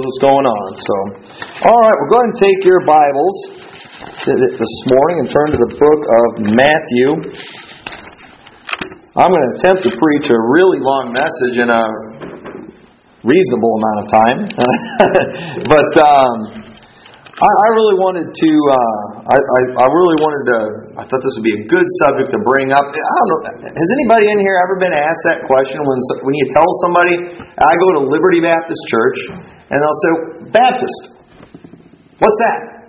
knows what's going on. So, all right, we're going to take your Bibles this morning and turn to the book of Matthew. I'm going to attempt to preach a really long message in a reasonable amount of time, but um, I, I really wanted to. Uh, I, I, I really wanted to. I thought this would be a good subject to bring up. I don't know. Has anybody in here ever been asked that question when when you tell somebody I go to Liberty Baptist Church and they'll say Baptist. What's that?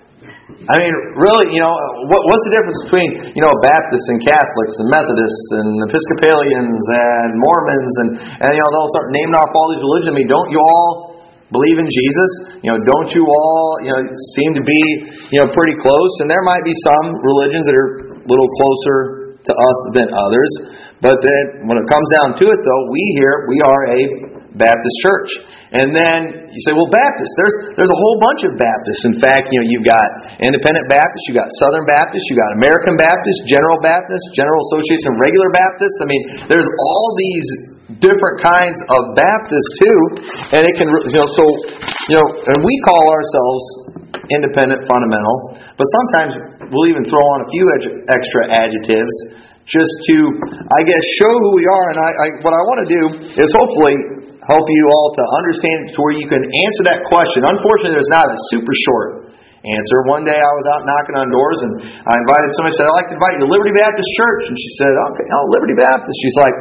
I mean, really, you know, what, what's the difference between, you know, Baptists and Catholics and Methodists and Episcopalians and Mormons and, and you know, they'll start naming off all these religions. I mean, don't you all believe in Jesus? You know, don't you all, you know, seem to be, you know, pretty close? And there might be some religions that are a little closer to us than others. But then when it comes down to it, though, we here, we are a Baptist church. And then you say, well, Baptist, there's, there's a whole bunch of Baptists. In fact, you know, you've got Independent Baptist, you've got Southern Baptist, you've got American Baptist, General Baptist, General Association of Regular Baptists. I mean, there's all these different kinds of Baptists too, and it can you know so you know and we call ourselves independent fundamental, but sometimes we'll even throw on a few extra adjectives just to I guess show who we are. And I, I what I want to do is hopefully help you all to understand to where you can answer that question. Unfortunately, there's not a super short answer. One day I was out knocking on doors and I invited somebody. Said I'd like to invite you to Liberty Baptist Church, and she said, "Okay, oh, Liberty Baptist." She's like,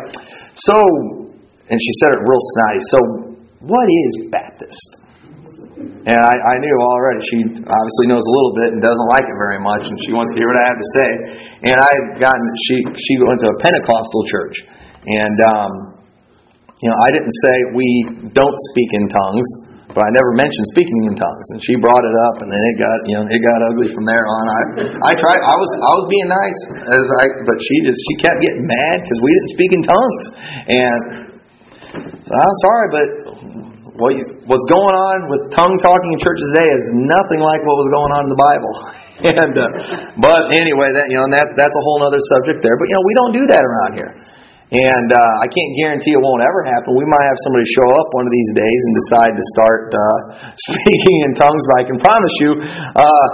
"So and she said it real snotty. So, what is Baptist? And I, I knew already. She obviously knows a little bit and doesn't like it very much, and she wants to hear what I have to say. And I had gotten she she went to a Pentecostal church, and um, you know I didn't say we don't speak in tongues, but I never mentioned speaking in tongues. And she brought it up, and then it got you know it got ugly from there on. I I tried. I was I was being nice as I, but she just she kept getting mad because we didn't speak in tongues, and so I'm sorry, but what you, what's going on with tongue talking in churches today is nothing like what was going on in the Bible. and uh, but anyway, that you know, and that that's a whole other subject there. But you know, we don't do that around here. And uh, I can't guarantee it won't ever happen. We might have somebody show up one of these days and decide to start uh, speaking in tongues. But I can promise you, uh,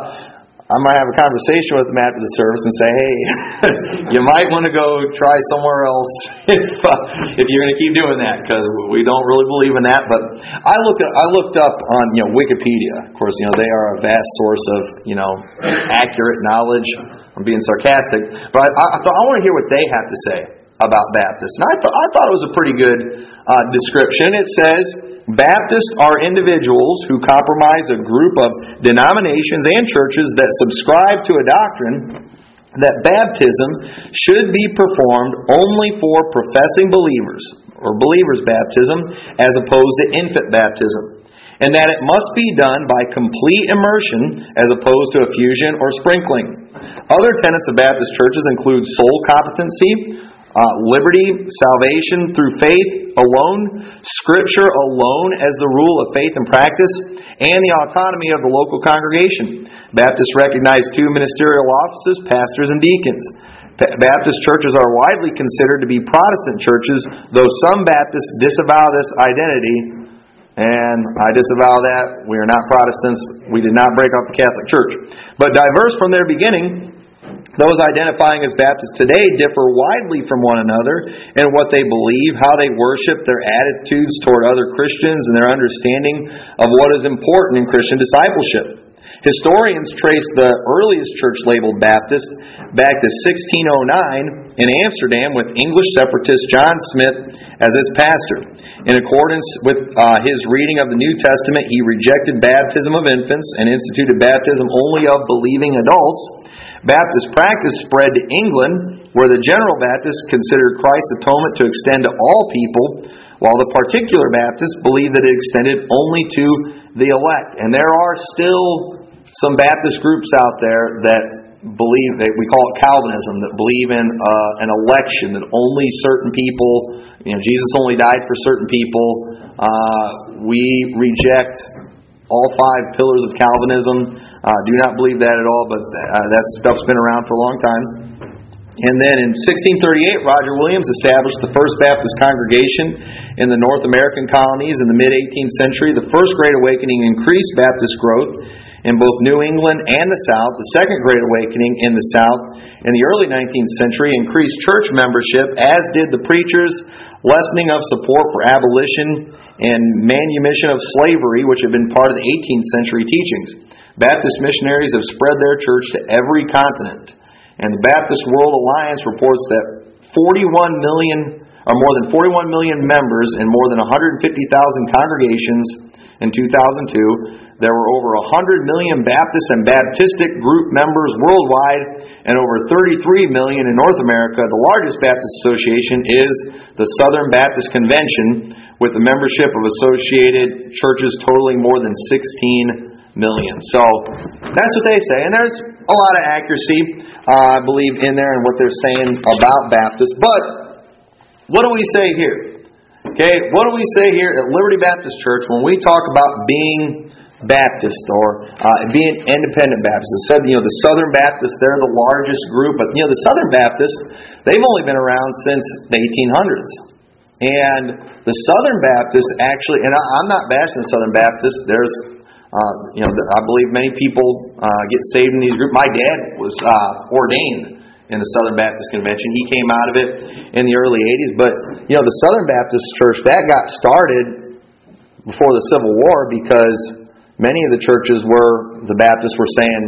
I might have a conversation with them after the service and say, "Hey, you might want to go try somewhere else if uh, if you're going to keep doing that because we don't really believe in that." But I looked I looked up on you know Wikipedia. Of course, you know they are a vast source of you know accurate knowledge. I'm being sarcastic, but I, I thought I want to hear what they have to say about Baptists, and I thought I thought it was a pretty good uh, description. It says. Baptists are individuals who compromise a group of denominations and churches that subscribe to a doctrine that baptism should be performed only for professing believers, or believers' baptism, as opposed to infant baptism, and that it must be done by complete immersion as opposed to effusion or sprinkling. Other tenets of Baptist churches include soul competency, uh, liberty, salvation through faith alone, Scripture alone as the rule of faith and practice, and the autonomy of the local congregation. Baptists recognize two ministerial offices, pastors and deacons. Baptist churches are widely considered to be Protestant churches, though some Baptists disavow this identity. And I disavow that. We are not Protestants. We did not break up the Catholic Church. But diverse from their beginning, those identifying as Baptists today differ widely from one another in what they believe, how they worship, their attitudes toward other Christians, and their understanding of what is important in Christian discipleship. Historians trace the earliest church labeled Baptist back to 1609 in Amsterdam with English separatist John Smyth as its pastor. In accordance with uh, his reading of the New Testament, he rejected baptism of infants and instituted baptism only of believing adults. Baptist practice spread to England, where the General Baptists considered Christ's atonement to extend to all people, while the particular Baptists believed that it extended only to the elect. And there are still some Baptist groups out there that believe that we call it Calvinism that believe in uh, an election that only certain people, you know, Jesus only died for certain people. Uh, we reject all five pillars of Calvinism. Uh, do not believe that at all, but uh, that stuff's been around for a long time. And then in 1638, Roger Williams established the First Baptist congregation in the North American colonies in the mid 18th century. The First Great Awakening increased Baptist growth in both New England and the South. The Second Great Awakening in the South in the early 19th century increased church membership, as did the preachers' lessening of support for abolition and manumission of slavery, which had been part of the 18th century teachings. Baptist missionaries have spread their church to every continent. And the Baptist World Alliance reports that 41 million, or more than 41 million members in more than 150,000 congregations in 2002. There were over 100 million Baptist and Baptistic group members worldwide, and over 33 million in North America. The largest Baptist association is the Southern Baptist Convention, with the membership of associated churches totaling more than 16 million. So that's what they say, and there's a lot of accuracy, uh, I believe, in there and what they're saying about Baptists. But what do we say here? Okay, what do we say here at Liberty Baptist Church when we talk about being Baptist or uh, being independent Baptist? Said, you know, the Southern Baptists, they're the largest group, but, you know, the Southern Baptists, they've only been around since the 1800s. And the Southern Baptists actually, and I, I'm not bashing the Southern Baptists, there's uh, you know, I believe many people uh, get saved in these groups. My dad was uh, ordained in the Southern Baptist Convention. He came out of it in the early 80s. But, you know, the Southern Baptist Church, that got started before the Civil War because many of the churches were, the Baptists were saying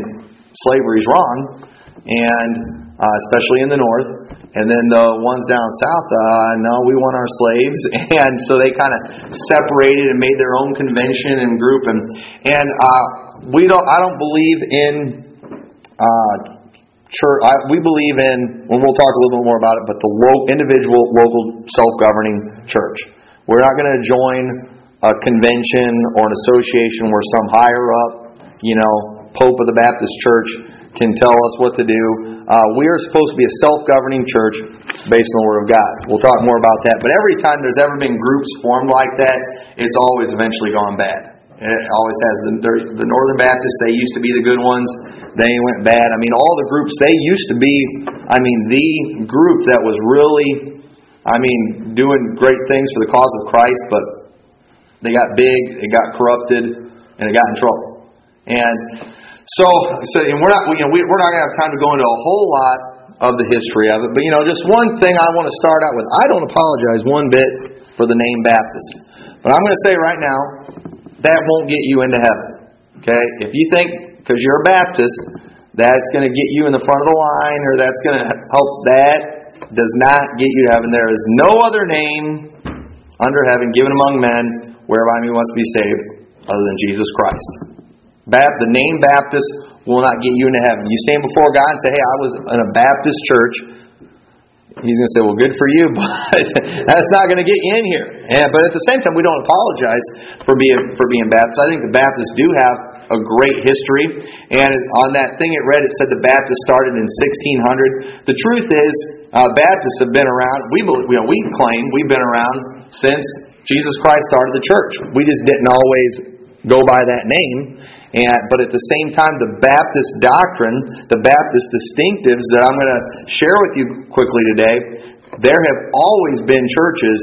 slavery's wrong, and uh, especially in the North. And then the ones down south, uh, no, we want our slaves, and so they kind of separated and made their own convention and group. And and uh, we don't, I don't believe in uh, church. I, we believe in, and we'll talk a little bit more about it, but the lo- individual, local, self-governing church. We're not going to join a convention or an association where some higher up, you know, Pope of the Baptist Church can tell us what to do. Uh, we are supposed to be a self governing church based on the Word of God. We'll talk more about that. But every time there's ever been groups formed like that, it's always eventually gone bad. It always has. The, the Northern Baptists, they used to be the good ones. They went bad. I mean, all the groups, they used to be, I mean, the group that was really, I mean, doing great things for the cause of Christ, but they got big, it got corrupted, and it got in trouble. And so, so and we're not, you know, we, we're not going to have time to go into a whole lot of the history of it, but you know, just one thing I want to start out with. I don't apologize one bit for the name Baptist, but I'm going to say right now that won't get you into heaven. Okay, if you think because you're a Baptist that's going to get you in the front of the line or that's going to help, that does not get you to heaven. There is no other name under heaven given among men whereby we must be saved other than Jesus Christ the name Baptist will not get you into heaven. You stand before God and say, hey, I was in a Baptist church. He's going to say, well, good for you, but that's not going to get you in here. And, but at the same time, we don't apologize for being, for being Baptist. I think the Baptists do have a great history. And on that thing it read, it said the Baptists started in 1600. The truth is, uh, Baptists have been around. We, you know, we claim we've been around since Jesus Christ started the church. We just didn't always go by that name. And, but at the same time, the Baptist doctrine, the Baptist distinctives that I'm going to share with you quickly today, there have always been churches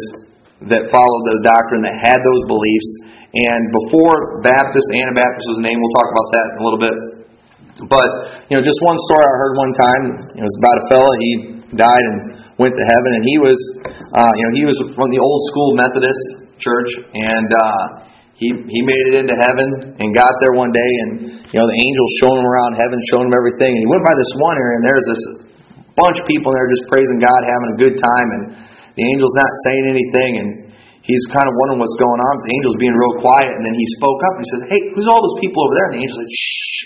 that followed the doctrine that had those beliefs. And before Baptist, Anabaptist was named, we'll talk about that in a little bit. But, you know, just one story I heard one time, it was about a fellow, he died and went to heaven, and he was, uh, you know, he was from the old school Methodist church, and, uh, he he made it into heaven and got there one day and you know the angels showing him around heaven showing him everything. And he went by this one area and there's this bunch of people there just praising God having a good time. And the angel's not saying anything and he's kind of wondering what's going on. The angel's being real quiet. And then he spoke up and he says hey who's all those people over there? And the angel said shh.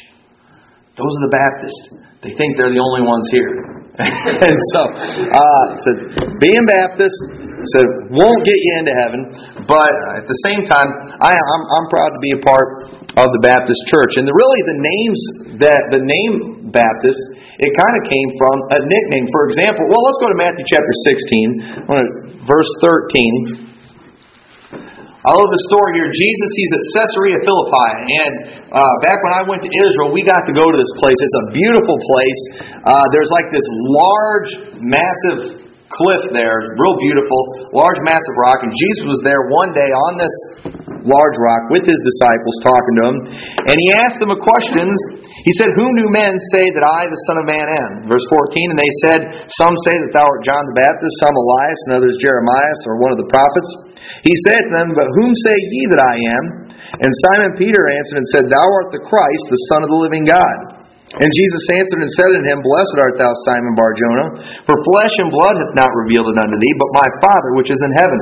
Those are the Baptists. They think they're the only ones here and so uh said being Baptist said won't get you into heaven, but at the same time, I, I'm, I'm proud to be a part of the Baptist Church. And the, really, the names that the name Baptist, it kind of came from a nickname. For example, well, let's go to Matthew chapter 16, verse 13. I love the story here. Jesus, he's at Caesarea Philippi, and uh, back when I went to Israel, we got to go to this place. It's a beautiful place. Uh, there's like this large massive cliff there, real beautiful, large, massive rock, and Jesus was there one day on this large rock with his disciples talking to him, and he asked them a question. He said, Whom do men say that I, the Son of Man, am? Verse 14, and they said, Some say that thou art John the Baptist, some Elias, and others Jeremiah, or one of the prophets. He said to them, But whom say ye that I am? And Simon Peter answered and said, Thou art the Christ, the Son of the living God. And Jesus answered and said unto him, Blessed art thou, Simon Barjona, for flesh and blood hath not revealed it unto thee, but my Father which is in heaven.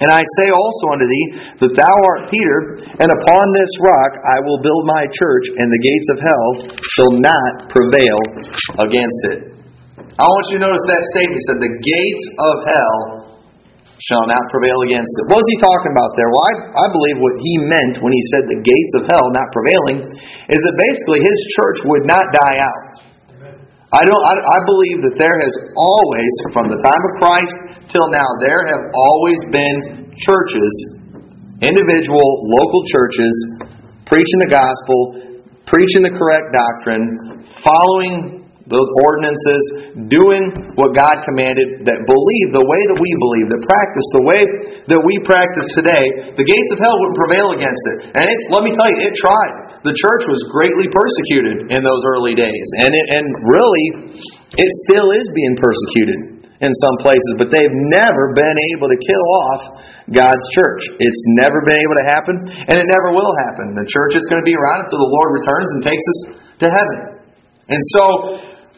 And I say also unto thee that thou art Peter, and upon this rock I will build my church, and the gates of hell shall not prevail against it. I want you to notice that statement. He said, The gates of hell shall not prevail against it. What was he talking about there? Well, I, I believe what he meant when he said the gates of hell not prevailing is that basically his church would not die out. I don't. I, I believe that there has always, from the time of Christ till now, there have always been churches, individual local churches, preaching the gospel, preaching the correct doctrine, following the ordinances, doing what God commanded, that believe the way that we believe, that practice the way that we practice today, the gates of hell wouldn't prevail against it. And it, let me tell you, it tried. The church was greatly persecuted in those early days. And, it, and really, it still is being persecuted in some places, but they've never been able to kill off God's church. It's never been able to happen, and it never will happen. The church is going to be around until the Lord returns and takes us to heaven. And so,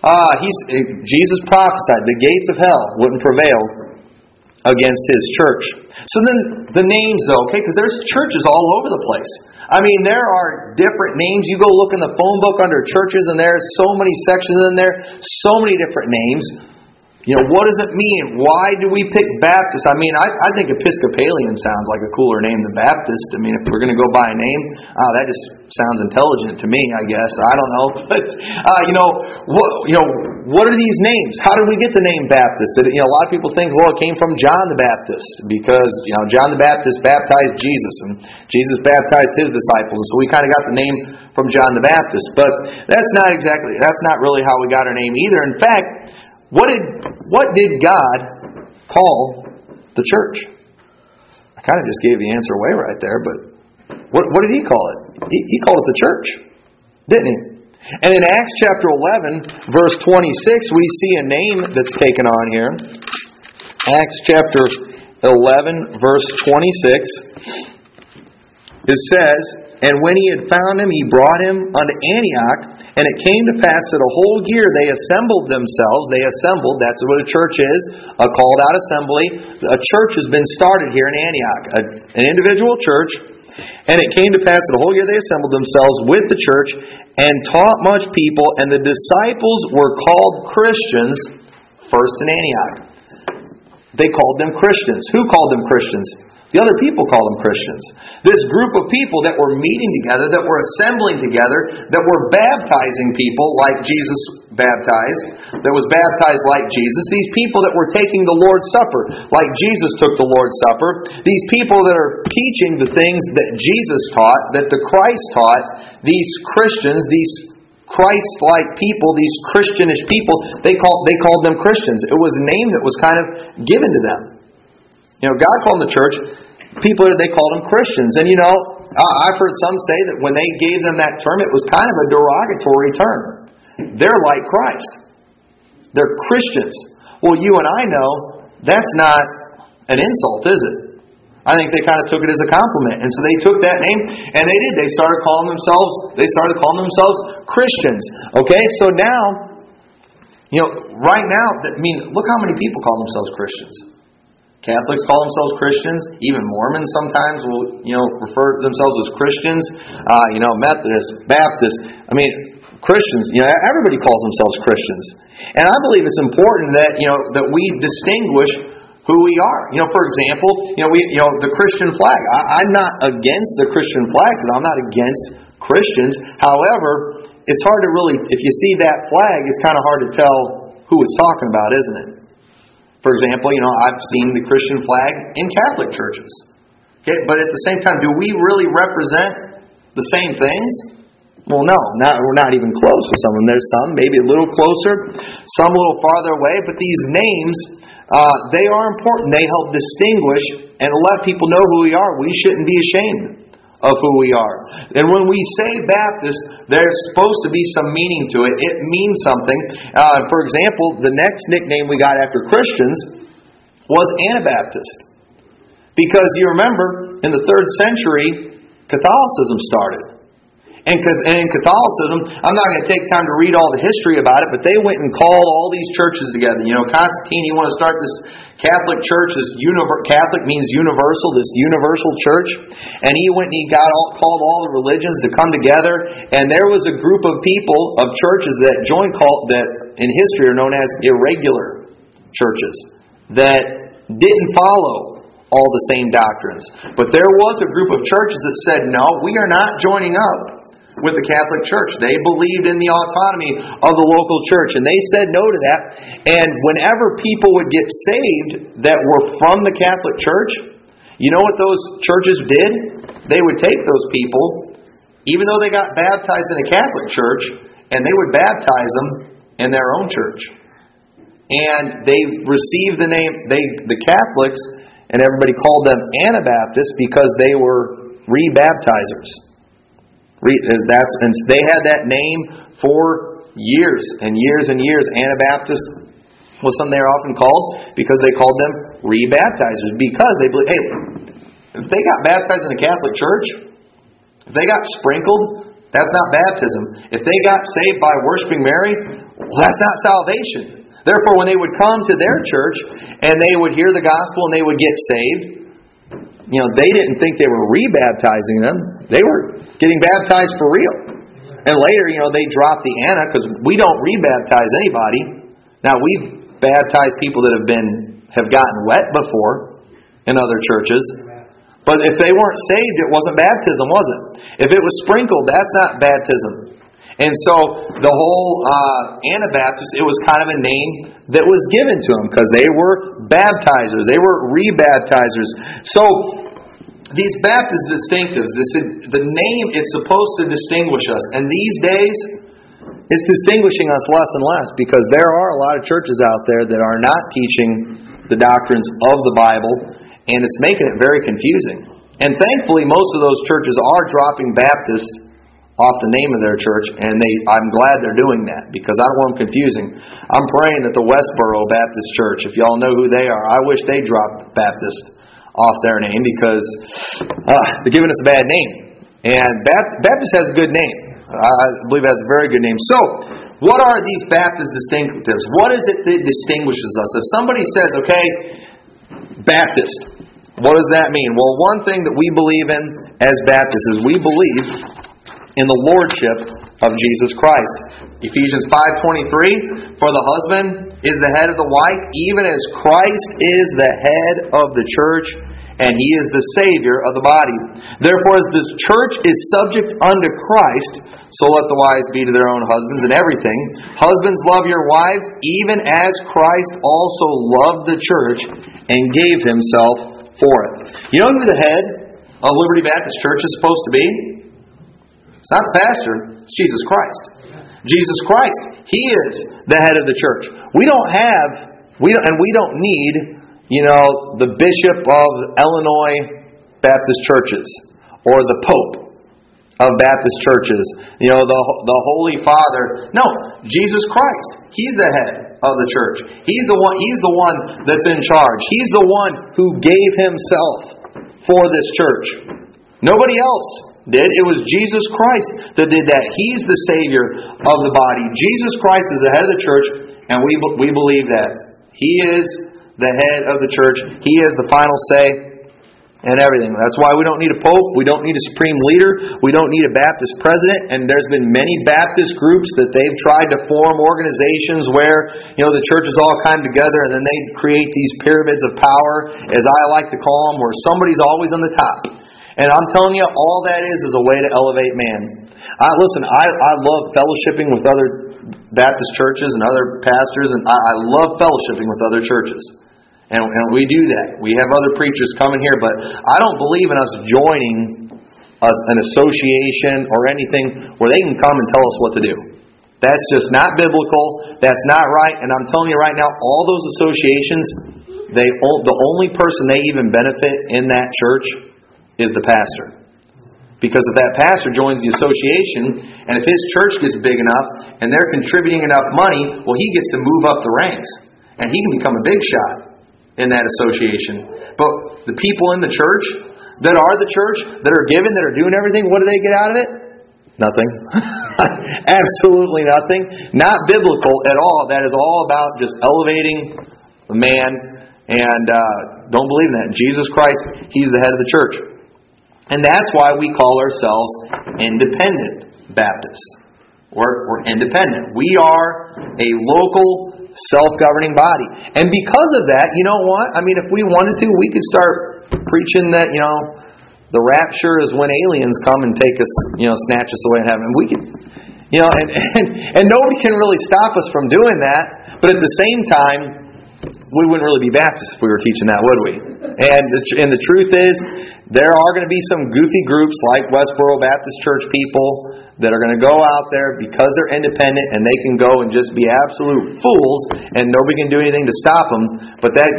Ah, he's, eh, Jesus prophesied the gates of hell wouldn't prevail against his church. So then the names, though, okay, because there's churches all over the place. I mean, there are different names. You go look in the phone book under churches, and there's so many sections in there, so many different names. You know, what does it mean? Why do we pick Baptist? I mean, I, I think Episcopalian sounds like a cooler name than Baptist. I mean, if we're going to go by a name, uh, that just sounds intelligent to me. I guess I don't know, but uh, you know, what you know, what are these names? How did we get the name Baptist? Did, you know, a lot of people think, well, it came from John the Baptist because you know John the Baptist baptized Jesus, and Jesus baptized his disciples, and so we kind of got the name from John the Baptist. But that's not exactly. That's not really how we got our name either. In fact. What did, what did God call the church? I kind of just gave the answer away right there, but what, what did he call it? He, he called it the church, didn't he? And in Acts chapter 11, verse 26, we see a name that's taken on here. Acts chapter 11, verse 26. It says, and when he had found him, he brought him unto Antioch. And it came to pass that a whole year they assembled themselves. They assembled, that's what a church is, a called out assembly. A church has been started here in Antioch, a, an individual church. And it came to pass that a whole year they assembled themselves with the church and taught much people. And the disciples were called Christians first in Antioch. They called them Christians. Who called them Christians? The other people call them Christians. This group of people that were meeting together, that were assembling together, that were baptizing people like Jesus baptized, that was baptized like Jesus. These people that were taking the Lord's Supper like Jesus took the Lord's Supper. These people that are teaching the things that Jesus taught, that the Christ taught. These Christians, these Christ-like people, these Christianish people, they called they called them Christians. It was a name that was kind of given to them. You know, God called the church. People, they called them Christians. And, you know, I've heard some say that when they gave them that term, it was kind of a derogatory term. They're like Christ. They're Christians. Well, you and I know that's not an insult, is it? I think they kind of took it as a compliment. And so they took that name and they did. They started calling themselves, they started calling themselves Christians. Okay, so now, you know, right now, I mean, look how many people call themselves Christians. Catholics call themselves Christians. Even Mormons sometimes will, you know, refer to themselves as Christians. Uh, you know, Methodists, Baptists. I mean, Christians. You know, everybody calls themselves Christians. And I believe it's important that you know that we distinguish who we are. You know, for example, you know, we, you know, the Christian flag. I, I'm not against the Christian flag because I'm not against Christians. However, it's hard to really, if you see that flag, it's kind of hard to tell who it's talking about, isn't it? For example, you know, I've seen the Christian flag in Catholic churches. Okay, but at the same time, do we really represent the same things? Well, no, not, we're not even close to some of them. There's some maybe a little closer, some a little farther away, but these names, uh, they are important. They help distinguish and let people know who we are. We shouldn't be ashamed of who we are. And when we say Baptist, there's supposed to be some meaning to it. It means something. Uh, for example, the next nickname we got after Christians was Anabaptist. Because you remember, in the third century, Catholicism started. And in Catholicism, I'm not going to take time to read all the history about it, but they went and called all these churches together. You know, Constantine, he wanted to start this Catholic church, this univer- Catholic means universal, this universal church. And he went and he got all, called all the religions to come together. And there was a group of people, of churches that joined, that in history are known as irregular churches, that didn't follow all the same doctrines. But there was a group of churches that said, no, we are not joining up with the Catholic Church. They believed in the autonomy of the local church, and they said no to that. And whenever people would get saved that were from the Catholic Church, you know what those churches did? They would take those people, even though they got baptized in a Catholic church, and they would baptize them in their own church. And they received the name, they the Catholics, and everybody called them Anabaptists because they were rebaptizers. That's and they had that name for years and years and years. Anabaptist was something they were often called because they called them rebaptizers because they believe. Hey, if they got baptized in a Catholic church, if they got sprinkled, that's not baptism. If they got saved by worshiping Mary, well, that's not salvation. Therefore, when they would come to their church and they would hear the gospel and they would get saved, you know, they didn't think they were rebaptizing them. They were getting baptized for real. And later, you know, they dropped the Ana because we don't rebaptize anybody. Now we've baptized people that have been have gotten wet before in other churches. But if they weren't saved, it wasn't baptism, was it? If it was sprinkled, that's not baptism. And so the whole uh, Anabaptist, it was kind of a name that was given to them because they were baptizers, they were rebaptizers. So these Baptist distinctives, this, the name, it's supposed to distinguish us. And these days, it's distinguishing us less and less because there are a lot of churches out there that are not teaching the doctrines of the Bible, and it's making it very confusing. And thankfully, most of those churches are dropping Baptist off the name of their church, and they I'm glad they're doing that because I don't want them confusing. I'm praying that the Westboro Baptist Church, if y'all know who they are, I wish they dropped Baptist off their name because uh, they're giving us a bad name. And Baptist has a good name. I believe it has a very good name. So, what are these Baptist distinctives? What is it that distinguishes us? If somebody says, okay, Baptist, what does that mean? Well, one thing that we believe in as Baptists is we believe in the lordship of Jesus Christ. Ephesians 5:23 For the husband is the head of the wife even as Christ is the head of the church and he is the savior of the body. Therefore as the church is subject unto Christ, so let the wives be to their own husbands in everything. Husbands love your wives even as Christ also loved the church and gave himself for it. You know who the head of Liberty Baptist Church is supposed to be? It's not the pastor, it's Jesus Christ. Jesus Christ, He is the head of the church. We don't have, we don't, and we don't need, you know, the bishop of Illinois Baptist churches or the pope of Baptist churches, you know, the, the Holy Father. No, Jesus Christ. He's the head of the church. He's the one, he's the one that's in charge. He's the one who gave himself for this church. Nobody else did. It was Jesus Christ that did that. He's the Savior of the body. Jesus Christ is the head of the church, and we, we believe that. He is the head of the church. He has the final say and everything. That's why we don't need a pope. We don't need a supreme leader. We don't need a Baptist president. And there's been many Baptist groups that they've tried to form organizations where, you know, the churches all come together and then they create these pyramids of power, as I like to call them, where somebody's always on the top. And I'm telling you, all that is is a way to elevate man. I, listen, I, I love fellowshipping with other Baptist churches and other pastors, and I, I love fellowshipping with other churches. And, and we do that. We have other preachers coming here, but I don't believe in us joining an association or anything where they can come and tell us what to do. That's just not biblical. That's not right. And I'm telling you right now, all those associations, they the only person they even benefit in that church is the pastor. Because if that pastor joins the association, and if his church gets big enough, and they're contributing enough money, well, he gets to move up the ranks. And he can become a big shot in that association. But the people in the church, that are the church, that are given, that are doing everything, what do they get out of it? Nothing. Absolutely nothing. Not biblical at all. That is all about just elevating the man. And uh, don't believe in that. Jesus Christ, He's the head of the church. And that's why we call ourselves independent Baptists. We're, we're independent. We are a local, self governing body. And because of that, you know what? I mean, if we wanted to, we could start preaching that, you know, the rapture is when aliens come and take us, you know, snatch us away in heaven. We could, you know, and, and, and nobody can really stop us from doing that. But at the same time, we wouldn't really be Baptists if we were teaching that, would we? And the, and the truth is, there are going to be some goofy groups like Westboro Baptist Church people that are going to go out there because they're independent and they can go and just be absolute fools and nobody can do anything to stop them. But that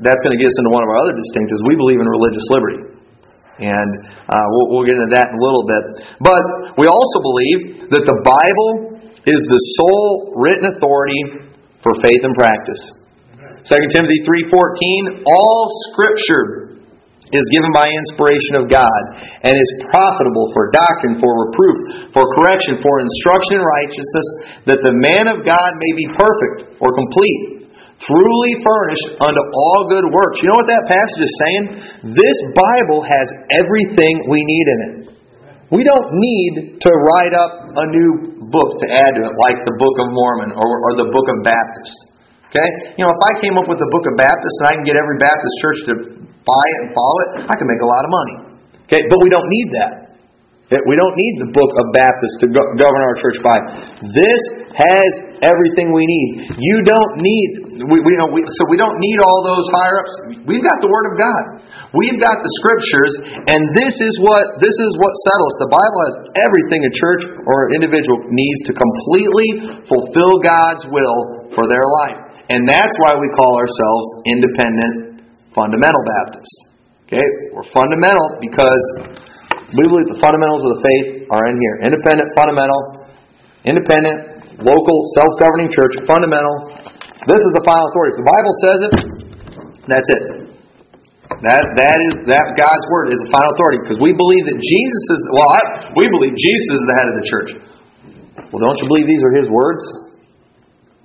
that's going to get us into one of our other distinctives. We believe in religious liberty. And uh, we'll, we'll get into that in a little bit. But we also believe that the Bible is the sole written authority for faith and practice. 2 Timothy 3:14 All scripture is given by inspiration of God and is profitable for doctrine, for reproof, for correction, for instruction in righteousness, that the man of God may be perfect or complete, truly furnished unto all good works. You know what that passage is saying? This Bible has everything we need in it. We don't need to write up a new book to add to it, like the Book of Mormon or, or the Book of Baptist. Okay? You know, if I came up with the Book of Baptist and I can get every Baptist church to buy it and follow it, I can make a lot of money. Okay, but we don't need that. We don't need the book of Baptist to govern our church by. This has everything we need. You don't need, we, we, know, we, so we don't need all those higher ups. We've got the Word of God. We've got the Scriptures, and this is what this is what settles. The Bible has everything a church or an individual needs to completely fulfill God's will for their life, and that's why we call ourselves independent fundamental Baptist. Okay? We're fundamental because we believe the fundamentals of the faith are in here. Independent, fundamental, independent, local, self-governing church, fundamental. This is the final authority. If the Bible says it, that's it. That that is that God's word is the final authority because we believe that Jesus is well. I, we believe Jesus is the head of the church. Well, don't you believe these are His words?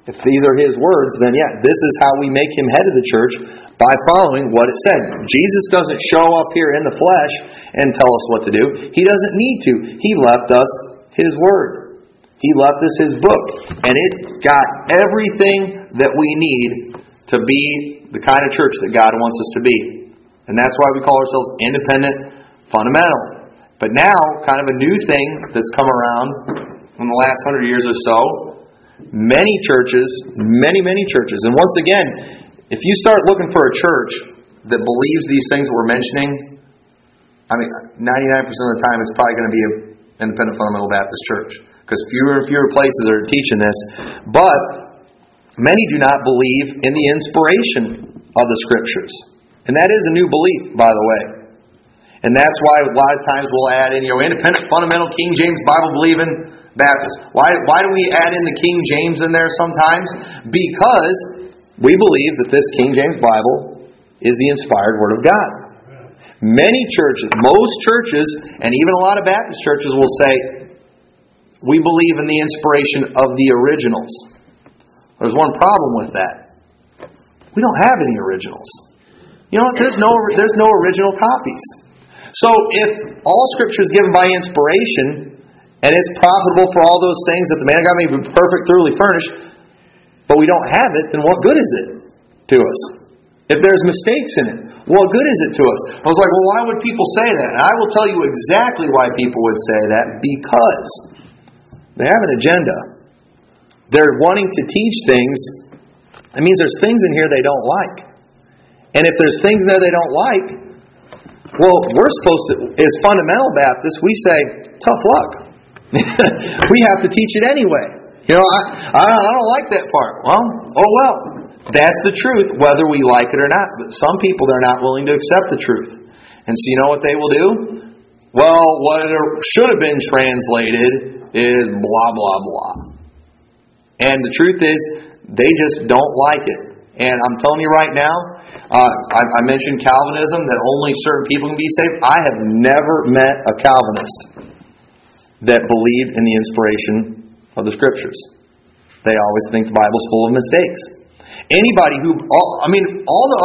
If these are His words, then yeah, this is how we make Him head of the church by following what it said. Jesus doesn't show up here in the flesh and tell us what to do. He doesn't need to. He left us His Word. He left us His book. And it's got everything that we need to be the kind of church that God wants us to be. And that's why we call ourselves independent fundamental. But now, kind of a new thing that's come around in the last hundred years or so, many churches, many, many churches, and once again, if you start looking for a church that believes these things that we're mentioning, I mean, 99% of the time it's probably going to be an independent fundamental Baptist church because fewer and fewer places are teaching this. But many do not believe in the inspiration of the Scriptures. And that is a new belief, by the way. And that's why a lot of times we'll add in, you know, independent, fundamental, King James, Bible believing Baptist. Why, why do we add in the King James in there sometimes? Because we believe that this King James Bible is the inspired Word of God. Many churches, most churches, and even a lot of Baptist churches will say, we believe in the inspiration of the originals. There's one problem with that. We don't have any originals. You know, there's no there's no original copies. So if all Scripture is given by inspiration and it's profitable for all those things that the man of God may be perfect, thoroughly furnished, but we don't have it, then what good is it to us? If there's mistakes in it, what good is it to us? I was like, well, why would people say that? And I will tell you exactly why people would say that because they have an agenda. They're wanting to teach things. That means there's things in here they don't like. And if there's things there they don't like, Well, we're supposed to, as fundamental Baptists, we say, tough luck. we have to teach it anyway. You know, I, I, I don't like that part. Well, oh well. That's the truth, whether we like it or not. But some people, they're not willing to accept the truth. And so you know what they will do? Well, what it should have been translated is blah, blah, blah. And the truth is, they just don't like it. And I'm telling you right now, uh, I, I mentioned Calvinism, that only certain people can be saved. I have never met a Calvinist that believed in the inspiration of the Scriptures. They always think the Bible's full of mistakes. Anybody who, all, I mean, all the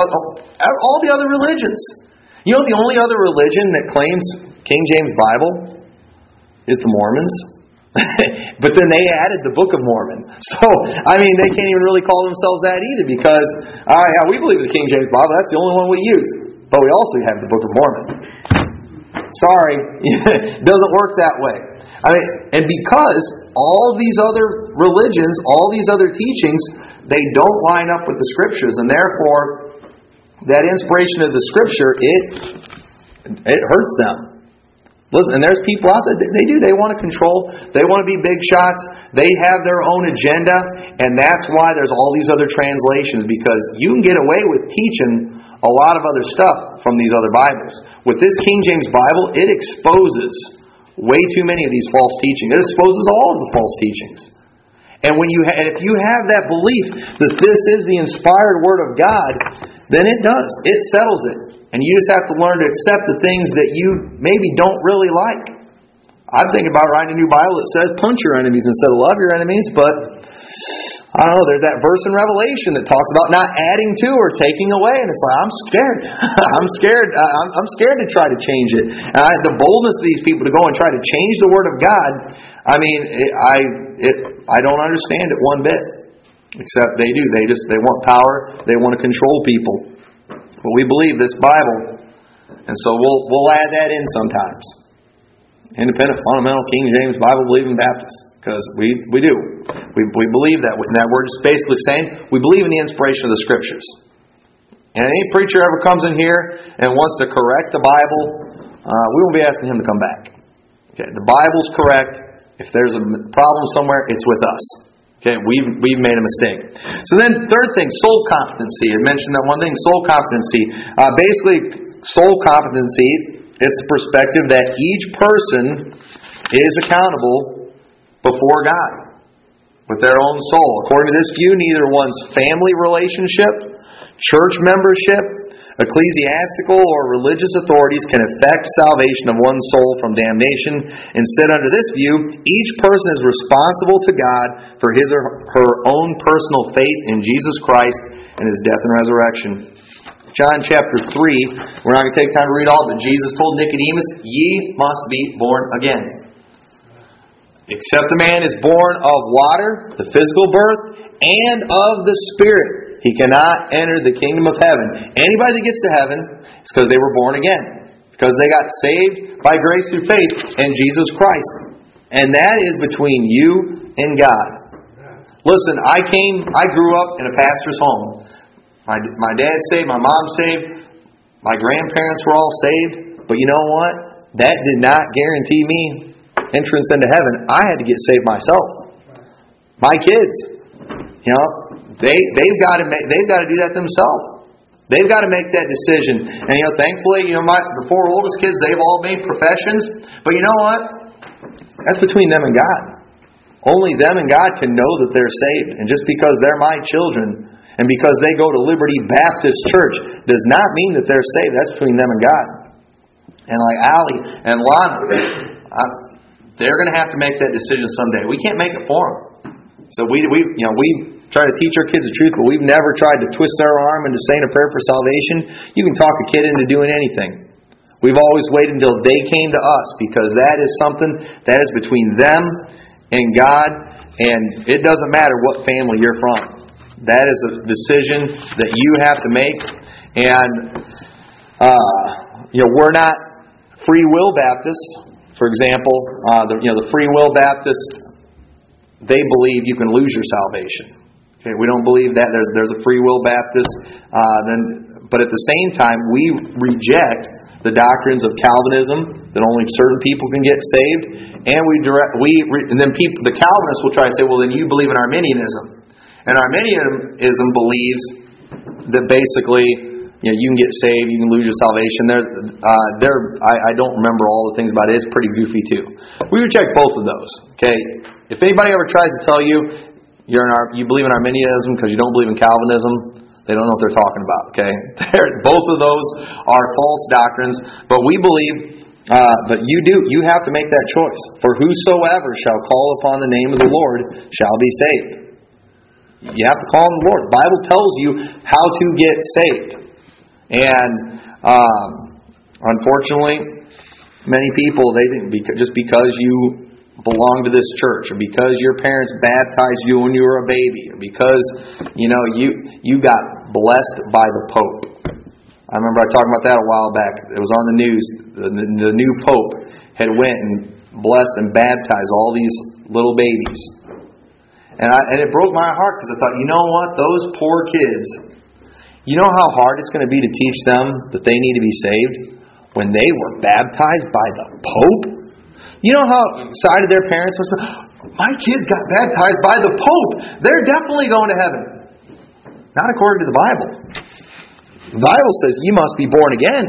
all the other religions. You know, the only other religion that claims King James Bible is the Mormons. but then they added the Book of Mormon. So, I mean, they can't even really call themselves that either because, uh, yeah, we believe the King James Bible. That's the only one we use. But we also have the Book of Mormon. Sorry, it doesn't work that way. I mean, and because all these other religions, all these other teachings, they don't line up with the scriptures, and therefore that inspiration of the scripture it it hurts them. Listen, and there's people out there they do they want to control, they want to be big shots, they have their own agenda, and that's why there's all these other translations because you can get away with teaching a lot of other stuff from these other Bibles. With this King James Bible, it exposes way too many of these false teachings. It exposes all of the false teachings. And when you ha- and if you have that belief that this is the inspired word of God, then it does. It settles it. And you just have to learn to accept the things that you maybe don't really like. I'm thinking about writing a new Bible that says punch your enemies instead of love your enemies, but I don't know, there's that verse in Revelation that talks about not adding to or taking away, and it's like, I'm scared. I'm scared. I'm, I'm scared to try to change it. And I, the boldness of these people to go and try to change the Word of God, I mean, it, I, it, I don't understand it one bit. Except they do. They just, they want power. They want to control people. But we believe this Bible, and so we'll, we'll add that in sometimes. Independent, fundamental, King James, Bible believing Baptists because we, we do. We, we believe that. And that we're just basically saying we believe in the inspiration of the Scriptures. And any preacher ever comes in here and wants to correct the Bible, uh, we won't be asking him to come back. Okay, the Bible's correct. If there's a problem somewhere, it's with us. Okay, we've, we've made a mistake. So then, third thing, soul competency. I mentioned that one thing, soul competency. Uh, basically, soul competency is the perspective that each person is accountable before God with their own soul. According to this view, neither one's family relationship, church membership, ecclesiastical or religious authorities can affect salvation of one's soul from damnation. Instead, under this view, each person is responsible to God for his or her own personal faith in Jesus Christ and his death and resurrection. John chapter 3, we're not going to take time to read all, but Jesus told Nicodemus, Ye must be born again. Except the man is born of water, the physical birth, and of the Spirit. He cannot enter the kingdom of heaven. Anybody that gets to heaven is because they were born again. Because they got saved by grace through faith in Jesus Christ. And that is between you and God. Listen, I came, I grew up in a pastor's home. My, my dad saved, my mom saved, my grandparents were all saved. But you know what? That did not guarantee me entrance into heaven, I had to get saved myself. My kids, you know, they they've got to make they've got to do that themselves. They've got to make that decision. And you know, thankfully, you know, my the four oldest kids, they've all made professions. But you know what? That's between them and God. Only them and God can know that they're saved. And just because they're my children and because they go to Liberty Baptist Church does not mean that they're saved. That's between them and God. And like Allie and Lana, they're going to have to make that decision someday. We can't make it for them. So we, we, you know, we try to teach our kids the truth, but we've never tried to twist their arm into saying a prayer for salvation. You can talk a kid into doing anything. We've always waited until they came to us because that is something that is between them and God, and it doesn't matter what family you're from. That is a decision that you have to make, and uh, you know we're not free will Baptists. For example, uh, the, you know, the Free Will Baptists, they believe you can lose your salvation. Okay, we don't believe that. There's, there's a Free Will Baptist. Uh, then, but at the same time, we reject the doctrines of Calvinism that only certain people can get saved, and we direct we and then people the Calvinists will try to say, well, then you believe in Arminianism, and Arminianism believes that basically you know, you can get saved, you can lose your salvation. There's, uh, there, I, I don't remember all the things about it. It's pretty goofy too. We reject both of those. Okay, if anybody ever tries to tell you you're in our, you believe in Arminianism because you don't believe in Calvinism, they don't know what they're talking about. Okay, both of those are false doctrines. But we believe. Uh, but you do. You have to make that choice. For whosoever shall call upon the name of the Lord shall be saved. You have to call on the Lord. The Bible tells you how to get saved. And um, unfortunately, many people they think just because you belong to this church, or because your parents baptized you when you were a baby, or because you know you you got blessed by the Pope. I remember I talked about that a while back. It was on the news. The, the, the new Pope had went and blessed and baptized all these little babies, and I, and it broke my heart because I thought, you know what, those poor kids. You know how hard it's going to be to teach them that they need to be saved when they were baptized by the Pope? You know how excited their parents was? My kids got baptized by the Pope. They're definitely going to heaven. Not according to the Bible. The Bible says you must be born again.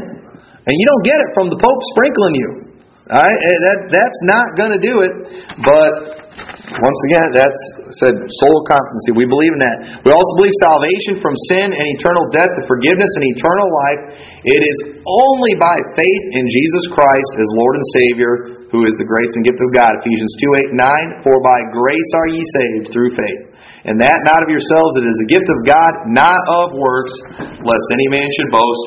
And you don't get it from the Pope sprinkling you. All right? Eh, that, that's not going to do it. But once again, that's said soul competency. We believe in that. We also believe salvation from sin and eternal death to forgiveness and eternal life. It is only by faith in Jesus Christ as Lord and Savior who is the grace and gift of God. Ephesians 2 8 9. For by grace are ye saved through faith. And that not of yourselves, it is a gift of God, not of works, lest any man should boast.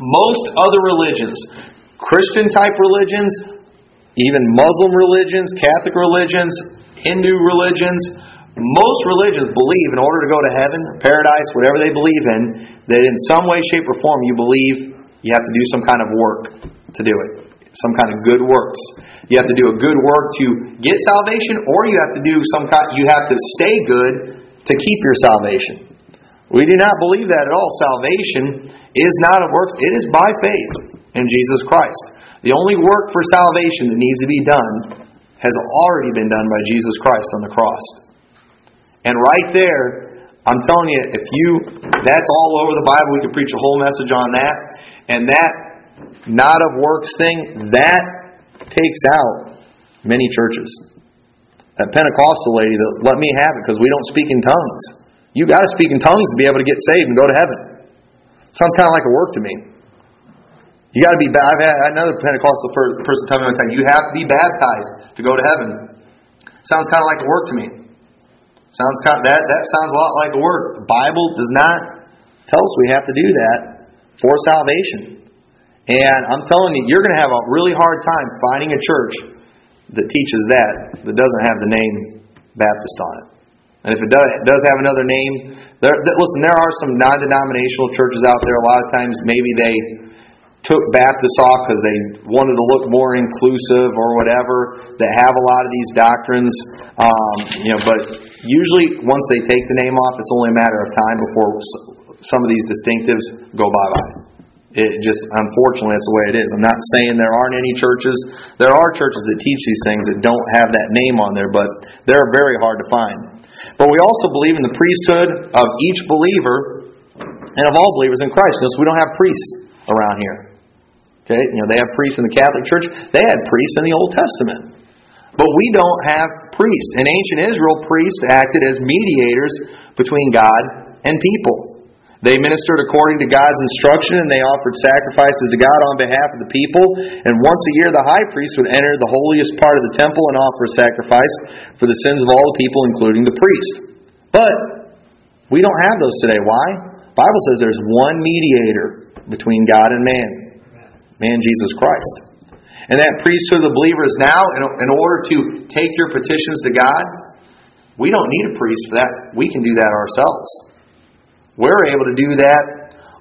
Most other religions, Christian type religions, even Muslim religions, Catholic religions, Hindu religions, most religions believe in order to go to heaven, paradise, whatever they believe in, that in some way, shape, or form you believe you have to do some kind of work to do it some kind of good works. You have to do a good work to get salvation, or you have to do some kind. You have to stay good to keep your salvation. We do not believe that at all. Salvation is not of works; it is by faith in Jesus Christ. The only work for salvation that needs to be done has already been done by Jesus Christ on the cross. And right there, I'm telling you, if you that's all over the Bible, we could preach a whole message on that. And that not of works thing, that takes out many churches. That Pentecostal lady that let me have it because we don't speak in tongues. You got to speak in tongues to be able to get saved and go to heaven. Sounds kind of like a work to me. You got to be. I've had another Pentecostal person tell me one time, you have to be baptized to go to heaven. Sounds kind of like a work to me. Sounds kind of, that that sounds a lot like a work. The Bible does not tell us we have to do that for salvation. And I'm telling you, you're going to have a really hard time finding a church that teaches that, that doesn't have the name Baptist on it. And if it does, it does have another name, there, listen, there are some non denominational churches out there. A lot of times, maybe they took Baptists off because they wanted to look more inclusive or whatever, that have a lot of these doctrines. Um, you know, but usually, once they take the name off, it's only a matter of time before some of these distinctives go bye bye. It just, unfortunately, that's the way it is. I'm not saying there aren't any churches. There are churches that teach these things that don't have that name on there, but they're very hard to find. But we also believe in the priesthood of each believer and of all believers in Christ. Notice we don't have priests around here. Okay, you know they have priests in the Catholic Church. They had priests in the Old Testament, but we don't have priests. In ancient Israel, priests acted as mediators between God and people. They ministered according to God's instruction and they offered sacrifices to God on behalf of the people. And once a year, the high priest would enter the holiest part of the temple and offer a sacrifice for the sins of all the people, including the priest. But we don't have those today. Why? The Bible says there's one mediator between God and man, man Jesus Christ. And that priesthood of the believer is now, in order to take your petitions to God, we don't need a priest for that. We can do that ourselves. We're able to do that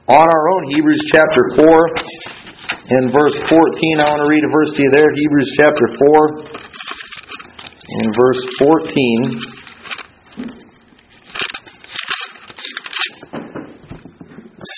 on our own. Hebrews chapter 4 and verse 14. I want to read a verse to you there. Hebrews chapter 4 and verse 14.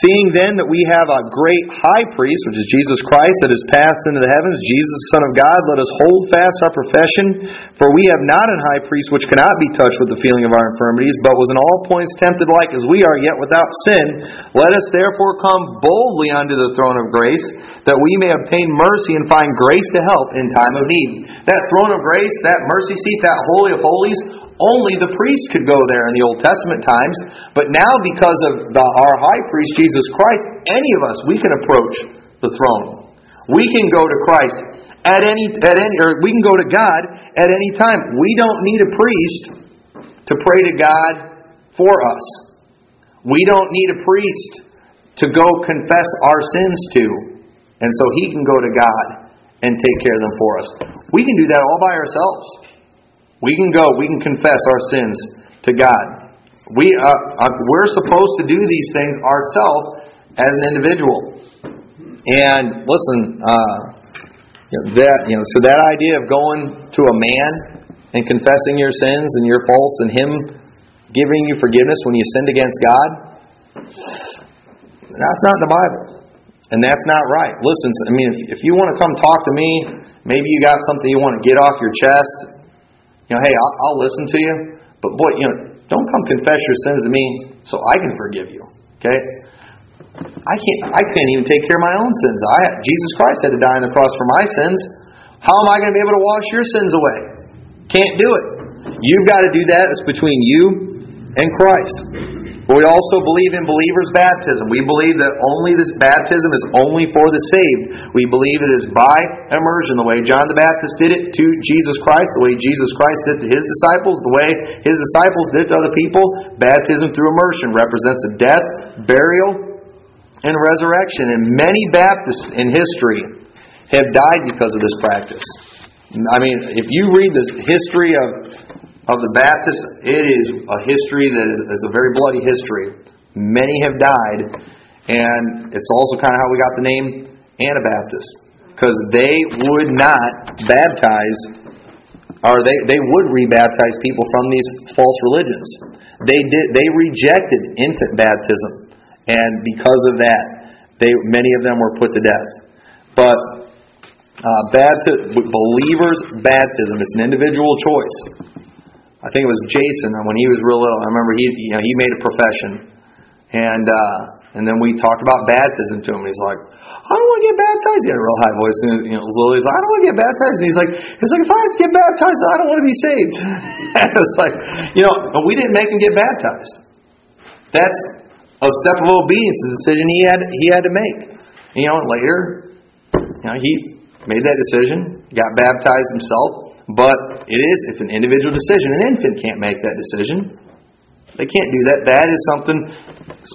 Seeing then that we have a great high priest, which is Jesus Christ, that has passed into the heavens, Jesus, Son of God, let us hold fast our profession. For we have not an high priest which cannot be touched with the feeling of our infirmities, but was in all points tempted like as we are, yet without sin. Let us therefore come boldly unto the throne of grace, that we may obtain mercy and find grace to help in time of need. That throne of grace, that mercy seat, that holy of holies, only the priest could go there in the Old Testament times, but now because of the, our high priest Jesus Christ, any of us we can approach the throne. We can go to Christ at any at any or we can go to God at any time. We don't need a priest to pray to God for us. We don't need a priest to go confess our sins to. And so he can go to God and take care of them for us. We can do that all by ourselves. We can go, we can confess our sins to God. We, uh, uh, we're supposed to do these things ourselves as an individual. And listen, uh, that you know, so that idea of going to a man and confessing your sins and your faults and him giving you forgiveness when you sinned against God, that's not in the Bible. And that's not right. Listen, I mean, if, if you want to come talk to me, maybe you got something you want to get off your chest, you know, hey, I'll, I'll listen to you, but boy, you know, don't come confess your sins to me so I can forgive you. Okay? I can't. I can't even take care of my own sins. I Jesus Christ had to die on the cross for my sins. How am I going to be able to wash your sins away? Can't do it. You've got to do that. It's between you and Christ. But we also believe in believers' baptism. We believe that only this baptism is only for the saved. We believe it is by immersion, the way John the Baptist did it to Jesus Christ, the way Jesus Christ did to his disciples, the way his disciples did to other people. Baptism through immersion represents a death, burial, and resurrection. And many Baptists in history have died because of this practice. I mean, if you read the history of of the Baptists, it is a history that is, a very bloody history. Many have died, and it's also kind of how we got the name Anabaptist, because they would not baptize, or they, they would rebaptize people from these false religions. They did they rejected infant baptism, and because of that, they many of them were put to death. But uh, bapti- believers' baptism, it's an individual choice. I think it was Jason when he was real little. I remember he you know he made a profession, and uh, and then we talked about baptism to him. He's like, I don't want to get baptized. He had a real high voice, and you know, Lily's like, I don't want to get baptized. And he's like, he's like, if I have to get baptized, I don't want to be saved. And it's like, you know, but we didn't make him get baptized. That's a step of obedience, a decision he had he had to make. You know, later, you know, he made that decision, got baptized himself, but it is, it's an individual decision. An infant can't make that decision. They can't do that. That is something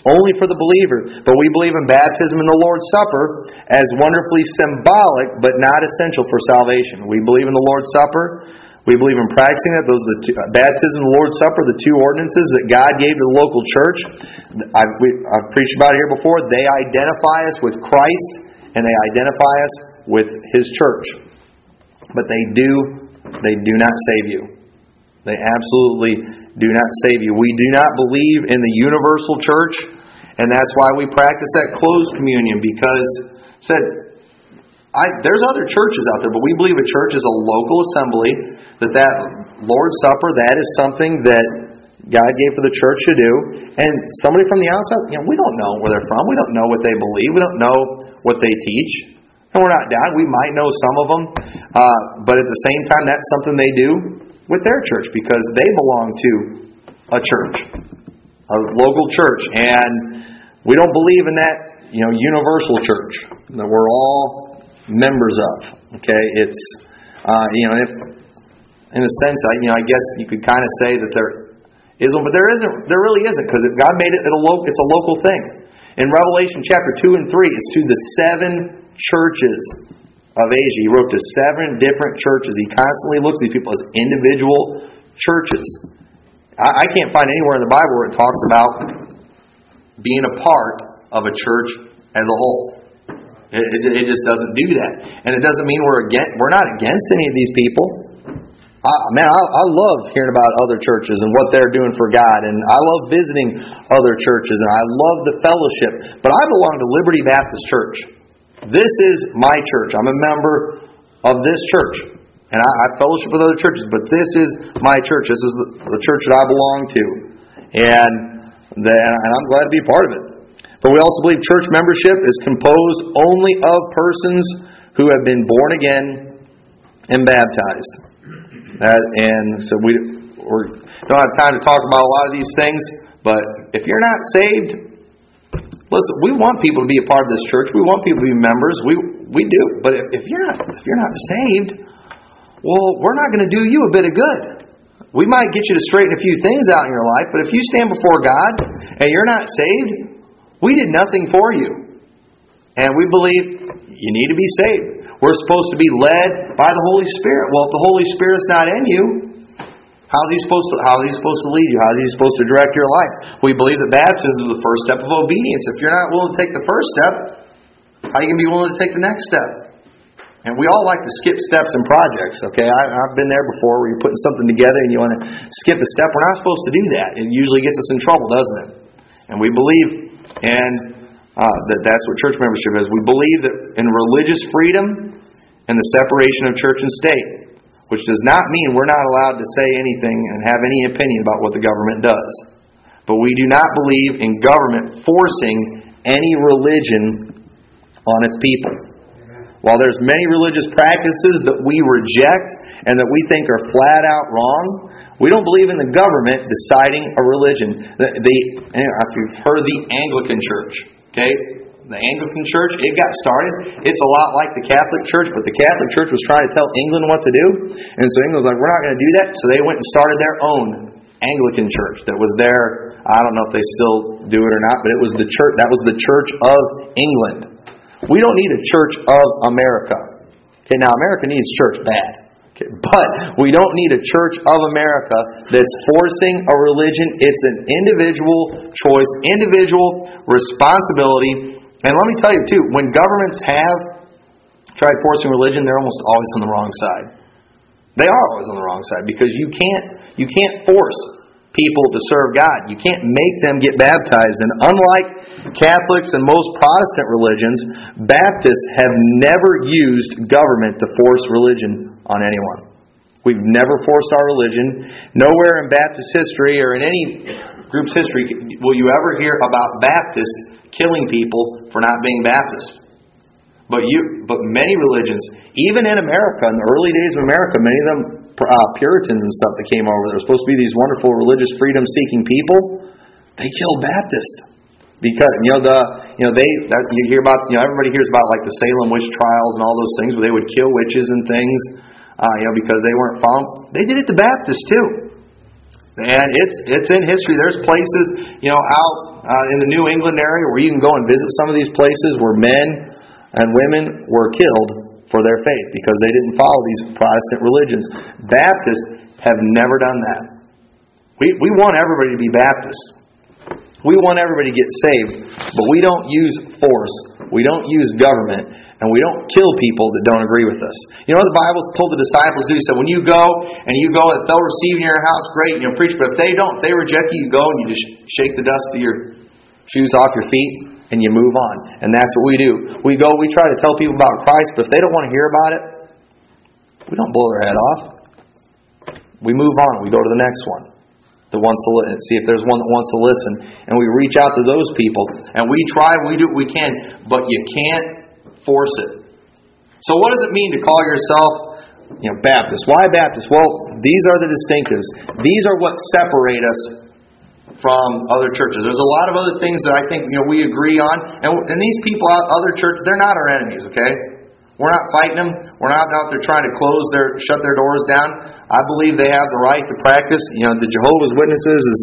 only for the believer. But we believe in baptism and the Lord's Supper as wonderfully symbolic, but not essential for salvation. We believe in the Lord's Supper. We believe in practicing that. Those are the two, baptism and the Lord's Supper, the two ordinances that God gave to the local church. I've, we, I've preached about it here before. They identify us with Christ and they identify us with His church. But they do they do not save you. They absolutely do not save you. We do not believe in the universal church, and that's why we practice that closed communion because said I, there's other churches out there, but we believe a church is a local assembly. That that Lord's Supper that is something that God gave for the church to do. And somebody from the outside, you know, we don't know where they're from. We don't know what they believe. We don't know what they teach. And we're not down. We might know some of them. Uh, but at the same time, that's something they do with their church because they belong to a church, a local church. And we don't believe in that, you know, universal church that we're all members of. Okay? It's, uh, you know, if, in a sense, I, you know, I guess you could kind of say that there is one, but there isn't. There really isn't because God made it. It's a local thing. In Revelation chapter two and three, it's to the seven churches of Asia. He wrote to seven different churches. He constantly looks at these people as individual churches. I, I can't find anywhere in the Bible where it talks about being a part of a church as a whole. It, it, it, just doesn't do that, and it doesn't mean we're against, we're not against any of these people. I, man, I, I love hearing about other churches and what they're doing for God, and I love visiting other churches, and I love the fellowship. But I belong to Liberty Baptist Church. This is my church. I'm a member of this church, and I, I fellowship with other churches. But this is my church. This is the, the church that I belong to, and the, and I'm glad to be part of it. But we also believe church membership is composed only of persons who have been born again and baptized. That, and so we we're, don't have time to talk about a lot of these things, but if you're not saved, listen, we want people to be a part of this church. We want people to be members. We we do. But if, if you're not if you're not saved, well, we're not going to do you a bit of good. We might get you to straighten a few things out in your life, but if you stand before God and you're not saved, we did nothing for you. And we believe you need to be saved. We're supposed to be led by the Holy Spirit. Well, if the Holy Spirit's not in you, how's he supposed to how is he supposed to lead you? How is he supposed to direct your life? We believe that baptism is the first step of obedience. If you're not willing to take the first step, how are you going to be willing to take the next step? And we all like to skip steps in projects, okay? I, have been there before where you're putting something together and you want to skip a step. We're not supposed to do that. It usually gets us in trouble, doesn't it? And we believe, and uh, that that's what church membership is. We believe that in religious freedom and the separation of church and state, which does not mean we're not allowed to say anything and have any opinion about what the government does. But we do not believe in government forcing any religion on its people. While there's many religious practices that we reject and that we think are flat out wrong, we don't believe in the government deciding a religion. The, the if you've heard the Anglican Church, Okay? The Anglican Church, it got started. It's a lot like the Catholic Church, but the Catholic Church was trying to tell England what to do. And so England was like, we're not going to do that. So they went and started their own Anglican Church that was there. I don't know if they still do it or not, but it was the church that was the Church of England. We don't need a Church of America. Okay, now America needs church bad. Okay, but we don't need a church of America that's forcing a religion. It's an individual choice, individual responsibility. And let me tell you, too, when governments have tried forcing religion, they're almost always on the wrong side. They are always on the wrong side because you can't you can't force people to serve God. You can't make them get baptized. And unlike Catholics and most Protestant religions, Baptists have never used government to force religion on anyone. We've never forced our religion. Nowhere in Baptist history or in any group's history will you ever hear about Baptists killing people for not being Baptist. But you, but many religions, even in America, in the early days of America, many of them uh, Puritans and stuff that came over, they're supposed to be these wonderful religious freedom-seeking people. They killed Baptists because you know the you know they that, you hear about you know everybody hears about like the Salem witch trials and all those things where they would kill witches and things uh, you know, because they weren't found. They did it to Baptists too. And it's it's in history. There's places, you know, out uh, in the New England area where you can go and visit some of these places where men and women were killed for their faith because they didn't follow these Protestant religions. Baptists have never done that. We we want everybody to be Baptist. We want everybody to get saved, but we don't use force. We don't use government and we don't kill people that don't agree with us. You know what the Bible told the disciples to do? He said, when you go and you go, if they'll receive in your house, great, and you'll preach. But if they don't, if they reject you, you go and you just shake the dust of your shoes off your feet and you move on. And that's what we do. We go, we try to tell people about Christ, but if they don't want to hear about it, we don't blow their head off. We move on. We go to the next one that wants to see if there's one that wants to listen, and we reach out to those people, and we try, we do what we can, but you can't force it. So what does it mean to call yourself, you know, Baptist? Why Baptist? Well, these are the distinctives. These are what separate us from other churches. There's a lot of other things that I think you know we agree on, and, and these people out other churches, they're not our enemies. Okay, we're not fighting them. We're not out there trying to close their shut their doors down. I believe they have the right to practice. You know, the Jehovah's Witnesses, as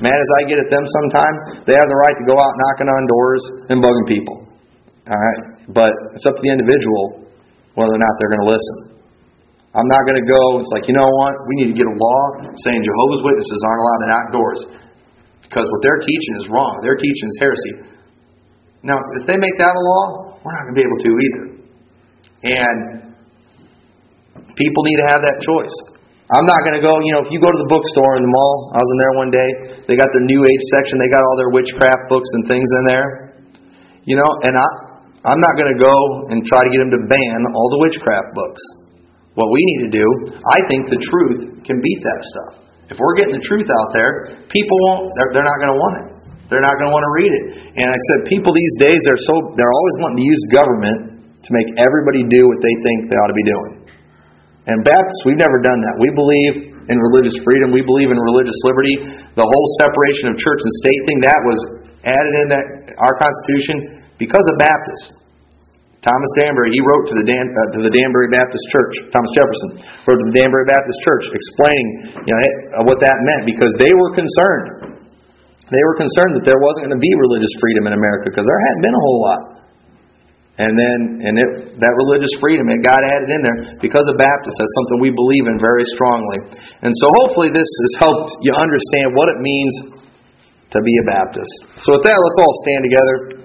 mad as I get at them sometimes, they have the right to go out knocking on doors and bugging people. All right. But it's up to the individual whether or not they're going to listen. I'm not going to go, it's like, you know what? We need to get a law saying Jehovah's Witnesses aren't allowed to knock doors because what they're teaching is wrong. Their teaching is heresy. Now, if they make that a law, we're not going to be able to either. And people need to have that choice. I'm not going to go, you know, if you go to the bookstore in the mall, I was in there one day, they got their New Age section, they got all their witchcraft books and things in there. You know, and I, I'm not going to go and try to get them to ban all the witchcraft books. What we need to do, I think the truth can beat that stuff. If we're getting the truth out there, people won't, they're, they're not going to want it. They're not going to want to read it. And I said, people these days, they're so, they're always wanting to use government to make everybody do what they think they ought to be doing. And Baptists, we've never done that. We believe in religious freedom. We believe in religious liberty. The whole separation of church and state thing, that was added into our Constitution because of Baptists. Thomas Danbury, he wrote to the, Dan, uh, to the Danbury Baptist Church. Thomas Jefferson wrote to the Danbury Baptist Church explaining you know, what that meant because they were concerned. They were concerned that there wasn't going to be religious freedom in America because there hadn't been a whole lot. And then, and it, that religious freedom, it got added in there because of Baptists. That's something we believe in very strongly. And so hopefully this has helped you understand what it means to be a Baptist. So with that, let's all stand together.